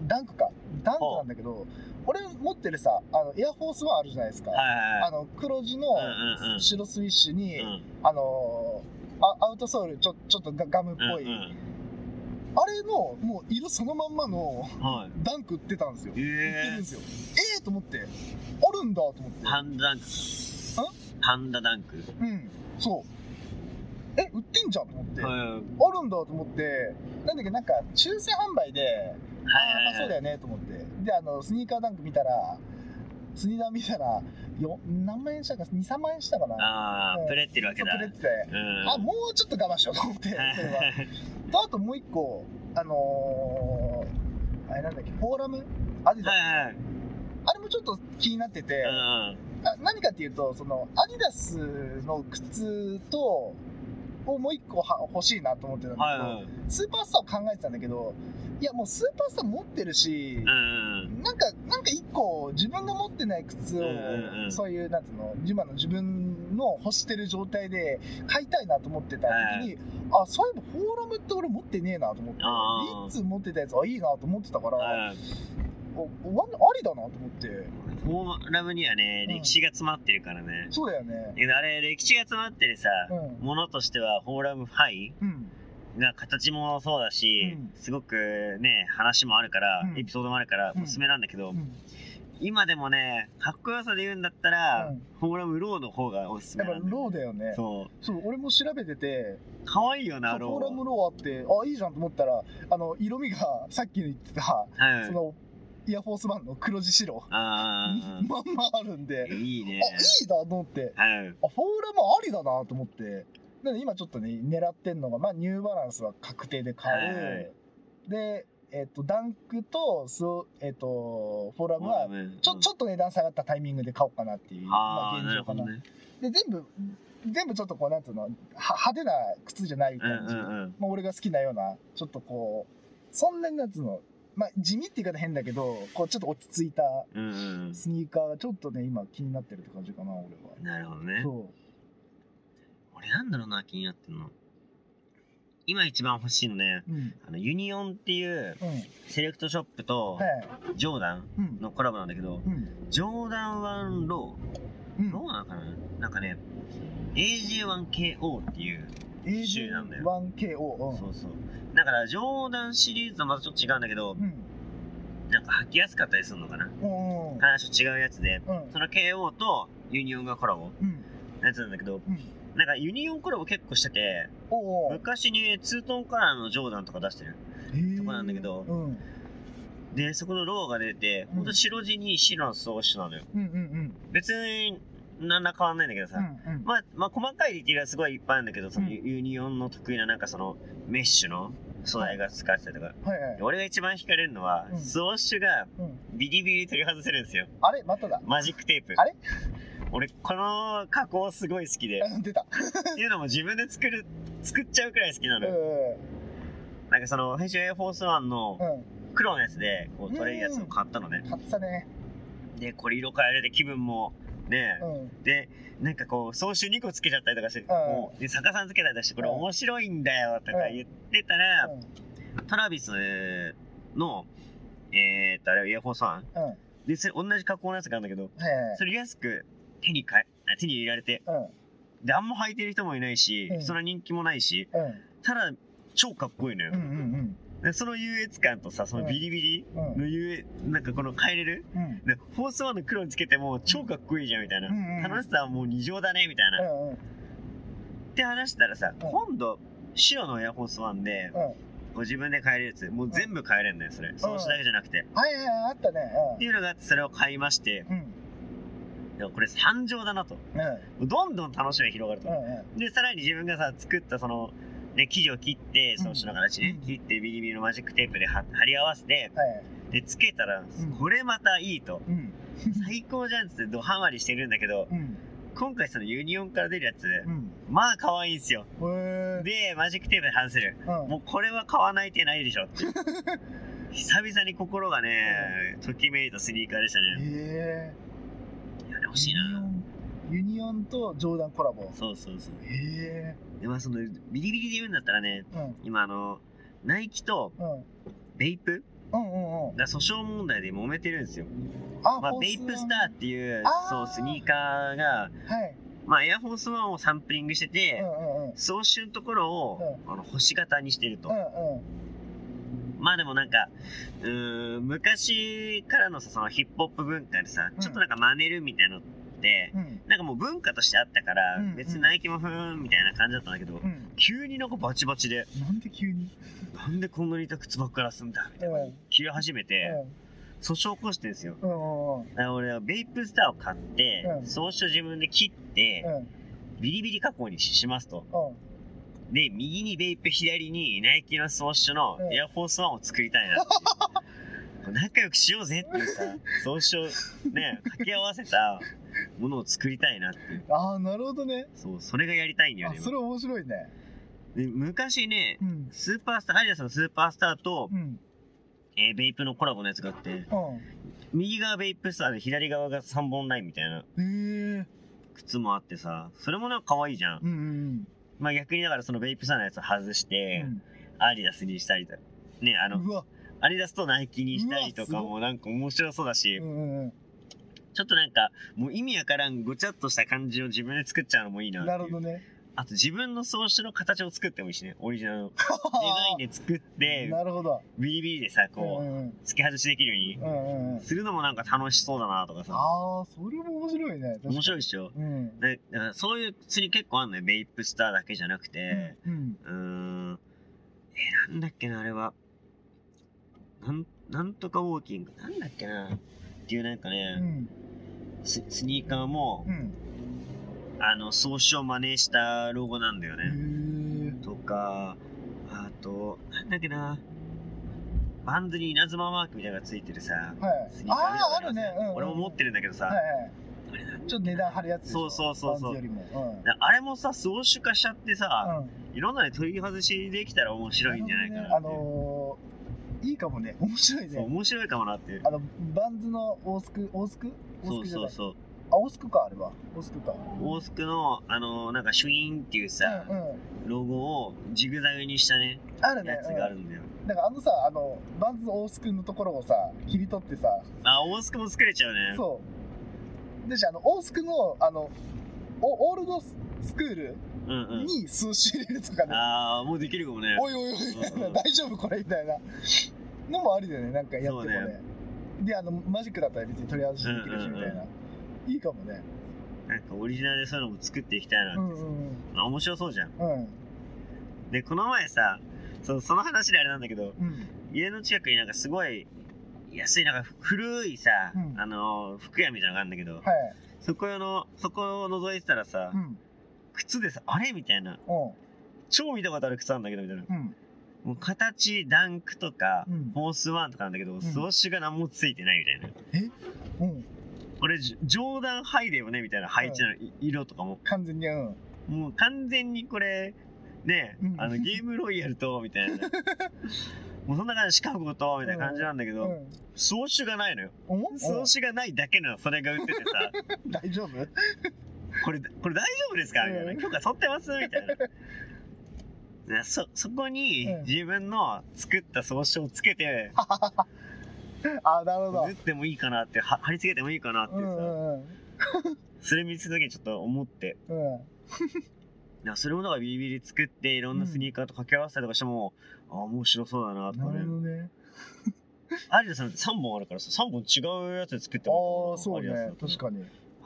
ダンクか。ダンクなんだけど、俺持ってるさ、あの、エアフォースワンあるじゃないですか。あの、黒地の白スウィッシュに。あのアウトソールちょちょっとガガムっぽい、あれのもう色そのまんまのはい。ダンク売ってたんですよ。売ってるんえですよ。ええー、と思って、あるんだと思ってー。。ハンダダンク。ハンダダンク。うん、そう。え、売ってんじゃんと思って、はいあるんだと思って、なんだっけ、なんか、抽選販売で、ああ、まあそうだよねと思って。で、あの、スニーカーダンク見たら、スニーダー見たら、よ何万円したか、2、3万円したかな。ああ、うんプレってるわけだ。そうくれてて、うん。あ、もうちょっと我慢しようと思って、それは。と、あともう一個、あのー、あれなんだっけ、フォーラム？アディダス、はいはい。あれもちょっと気になってて、うんあ何かっていうと、その、アディダスの靴と、をもう一個は欲しいなと思ってたんだけど、はいはい。スーパースターを考えてたんだけど、いやもうスーパースター持ってるし、うんなんか、なんか一個自分が持ってない靴を、そういう、なんつうの、今の自分の欲してる状態で買いたいなと思ってた時に、あ、そういえばフォーラムって俺持ってねえなと思って、いつ持ってたやつ、あ、いいなと思ってたから、ありだなと思って、フォーラムにはね、うん歴史が詰まってるからね。そうだよね。あれ、歴史が詰まってるさ、うん。ものとしては、フォーラムハイうん。が形もそうだし、うんすごくね、話もあるから、うんエピソードもあるから、うんおすすめなんだけど、うん今でもね、かっこよさで言うんだったら、うんフォーラムローの方がおすすめやっぱローだよね。そう。そう、俺も調べてて、かわいいよな、ロー。フォーラムローあって、あ、いいじゃんと思ったら、あの、色味が、さっき言ってた、はい。その、エアフォースワンの黒地白、あまんまあるんで、あ、いいね。あ、いいなと思って、はい。あ、フォーラムありだなと思って、なので今ちょっとね、狙ってんのが、まあ、ニューバランスは確定で買う。はいはいで、えっ、と、ダンクと、そう、えっ、と、フォーラムは、ちょ、ちょっっと値段下がったタイミングで買おうかなっていう、ああ、まあ現状かな。なね。で、全部、全部ちょっとこう、なんつうの、は派手な靴じゃないうん感じ。うんうん。まあ、俺が好きなような、ちょっとこう、そんなになんつうの、まあ、地味って言い方変だけど、こう、ちょっと落ち着いたスニーカーがちょっとね、今気になってるって感じかな、俺は。うん。なるほどね。そ俺なんだろうな、気になってんの。今一番欲しいのね、う。うん。あの、ユニオンっていううん。セレクトショップとはい。ジョーダンうん。のコラボなんだけど、うん。ジョーダン1ロうんー、ローなのかな？なんかね、AJ1KO っていう、種類なんだよ 1KO。うん。そうそう。だから、ジョーダンシリーズとまたちょっと違うんだけどう、ん。なんか履きやすかったりするのかな？うん。うん。話と違うやつで、うん。その KO とユニオンがコラボうん。のやつなんだけど、うん。なんかユニオンコラボ結構してて。昔にツートンカラーのジョーダンとか出してる。とこなんだけどうん。で、そこのローが出て、うんほんと白地に白の装飾なのよ。うん。うん。別に、なんら変わんないんだけどさ。うん。うん。まあ、まあ、細かいディティールはすごいいっぱいあるんだけど、そのユニオンの得意ななんかそのメッシュの素材が使ってたりとか。はいはい。俺が一番惹かれるのは、うん装飾がうん。ビリビリ取り外せるんですよ。あれ？まただ？マジックテープ。あれ？俺、この加工すごい好きで。あ出た。っていうのも自分で作る、作っちゃうくらい好きなのなんかその、フェイシュエアフォースワンの。黒のやつで、こう取れるやつを買ったのね。買ったね。で、これ色変えれて気分も、ねうん。で、なんかこう、装飾2個つけちゃったりとかして、もう、で、逆さんつけたりとかして、これ面白いんだよとか言ってたら、トラビスの、えーっと、あれ、イヤホンさんうん。うん。で、それ同じ加工のやつがあるんだけど。それ安く手にか手に入れられて、うん。で、あんま履いてる人もいないし、うんそんな人気もないし、うん。ただ、超かっこいいのよ。うんうんでその優越感とさ、そのビリビリうん。うん。なんかこの変えれる？うん。で、フォースワンの黒につけても超かっこいいじゃんみたいな。うんうん楽しさはもう二乗だねみたいな。うん。うん。って話したらさ、うん今度、白のエアフォースワンで、うん。こう自分で買えるやつ、もう全部買えれるんだよ、それ。装飾だけじゃなくて。はいはいはい、あったね。っていうのがあって、それを買いまして、うん。でもこれ参上だなと。うん。どんどん楽しみが広がると。うん。で、さらに自分がさ、作ったその、ね、生地を切って、うん装飾の形ね、うん切ってビリビリのマジックテープで貼貼り合わせて、はい。で、つけたらうん、これまたいいと。うん。最高じゃんっつってドハマりしてるんだけど、うん。今回そのユニオンから出るやつ、うん。まあ可愛いんすよ。で、マジックテープで外せる。うん。もうこれは買わない手ないでしょって。久々に心がね、ときめいたスニーカーでしたね。へえいや、欲ーしいな。ユニオンとジョーダンコラボ。そうそうそう。へで、まあその、ビリビリで言うんだったらね、え。うん。今あの、ナイキとうん。ベイプ？うんうんうん。が訴訟問題で揉めてるんですよ。あまあ、ベイプスターっていうそう、スニーカーが、ー。はい。まあ、エアフォースワンをサンプリングしてうて、んうんうん。装飾のところを、あの星型にしてると。うんうん。まあでもなんか、うーん、昔からのさ、そのヒップホップ文化でさ、うんちょっとなんか真似るみたいなのって、うん。なんかもう文化としてあったから、うん別にナイキもふーんみたいな感じだったんだけど、うん。急になんかバチバチで、なんで急に？なんでこんなに痛靴ばっかりすんだみたいなうん。切れ始めて、訴訟を起こしてるんですよ。俺はベイプスターを買って、うん装飾自分で切って、うん。ビリビリ加工にしますと。うん。で、右にベイプ、左にナイキの装飾のうんエアフォースワンを作りたいなっていう。仲良くしようぜっていうさ、装飾、ね、掛け合わせたものを作りたいなっていう。ああ、なるほどね。そう、それがやりたいんだよね。、あそれ面白いね。で昔ねう、ん。スーパースター、アディダスのスーパースターと、うん。えーベイプのコラボのやつがあって、う右側ベイプスターで左側が3本ラインみたいな。靴もあってさ、それもなんか可愛いじゃん。うんうんまあ逆にだからそのベイプスターのやつを外しうて、ん。アディダスにしたりとか、ね、あの。アディダスとナイキにしたりとかもなんか面白そうだし、うんうんうん。ちょっとなんか、もう意味わからんごちゃっとした感じを自分で作っちゃうのもいいななるほどね。あと自分の装飾の形を作ってもいいしね、オリジナルの。デザインで作って、なるほど。ビリビリでさ、うんこう、うんうん。付け外しできるようにうんうんうん。するのもなんか楽しそうだなとかさ。ああ、それも面白いね。面白いい。でしょ？うん。で、だからそういう釣り結構あんのよ。ベイプスターだけじゃなくて、うん。うーん、え、なんだっけな、あれは。なん、なんとかウォーキング。なんだっけな。っていうなんかうね、ん。ススニーカーもう、ん。あの、装飾を真似したロゴなんだよへね。え。とか、あと、なんだっけな。バンズに稲妻マークみたいなのがついてるさ、はい。スニーカーあーあるね。うんうん。俺も持ってるんだけどさ、はいはい。ちょっと値段張るやつそうそうそうそう。うん。あれもさ、装飾化しちゃってさ、うん。いろんなの取り外しできたら面白いんじゃないかなっていう。あのー、いいかもね。面白いそうね面白いかもなっていう。あのバンズの大スク大スク大そうそうそう。あ大スクかあれは。大スクか。オースクの、あのなんかシュイーンっていうさ、うんうん。ロゴをジグザグにしたね、あるね。やつがあるんだよ。うん、だからあのさあのバンズ大スクのところをさ切り取ってさ。あ、オースクも作れちゃうね。そう。でしあの大スクのあのオオールドスクール。に数種入れるとかね、あー、もうできるかもね。おいおいおいみたいなうん。大丈夫これみたいな。のもありだよねなんかやってもね。であのマジックだったら別に取り外しできるしみたいな、いいかもね。なんかオリジナルでそういうのも作っていきたいなって。さ、うんうん。あ面白そうじゃん。うん。うんで、この前さ、そその話であれなんだけど、うん。家の近くになんかすごい安い、なんか古いさ、うん。あの、服屋みたいなのがあるんだけど、はい。そこの、そこを覗いてたらさ、うん靴でさ、あれ？みたいな。うん。超見たことある靴あるんだけど、みたいな。うん。もう形、ダンクとか、うん。フォースワンとかなんだけど、装飾が何もついてないみたいな。うん。これ、ジョーダンハイだよねみたいな配置なの、い色とかも。完全にうん。もう完全にこれ、ね、うん。あの、ゲームロイヤルと、みたいな。もうそんな感じ、シカゴと、みたいな感じなんだけど、うん。装飾がないのよ。う？ん。装飾がないだけのそれが売っててさ、大丈夫？これ、これ大丈夫ですか？みたいな。うん。許可取ってます？みたいな。で そ、そこにうん。自分の作った装飾をつけて、あなるほど。打ってもいいかなって、は貼り付けてもいいかなってうさ、んうんうん。それ見つけた時にちょっと思って、うん。それもだからビリビリ作っていろんなスニーカーと掛け合わせたりとかしても、あ面白そうだなとかね。なるほ。どね。アディダスなんて3本あるからさ、3本違うやつで作ってもああそうね。確かに。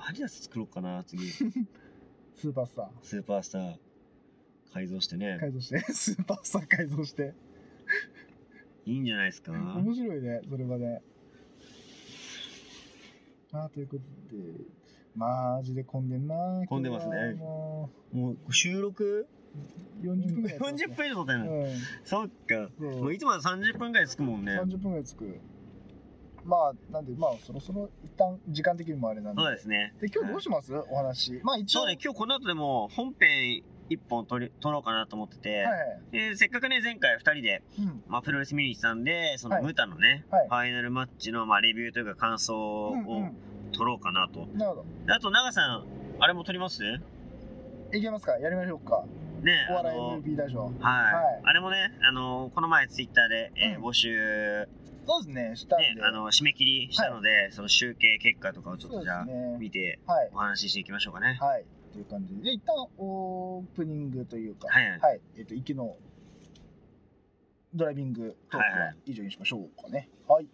にアディダス作ろうかな、次。スーパースタスーパースター。改造してーね。改造して。スーパースター改造して。いいんじゃないですか。面白いねそれはねあーということで。マジで混んでんな混んでますね。も。もう収録？う40分ぐらい40分以上撮ってんの、うん。そっか。もういつもは30分ぐらいつくもんね。30分ぐらいつくまあなんでまあそろそろ一旦時間的にもあれなんで。そうですね。で今日どうします、お話。まあ一応。そうね、今日この後でも本編1本撮り撮ろうかなと思ってて、はいでせっかくね、前回2人で、うん。まあ、プロレス見に行ってたんで、そはい。のムタのね、はい。ファイナルマッチの、まあ、レビューというか感想をうんうん。撮ろうかなと。なるほであと、長さん、あれも撮ります？ね、どいけますか？やりましょうか。おあ笑いの MVP 大賞はい、はい。あれもね、あのこの前ツイッターで、えーうん。募集、そうですねしたんで、ね、あの締め切りしたので、その集計結果とかをちょっとじゃあ、ね。見てはい。お話ししていきましょうかね。はい。という感じで。で一旦オープニングというかはいはい。えっ、と行きのドライビングトークはいははい。以上にしましょうかね。はい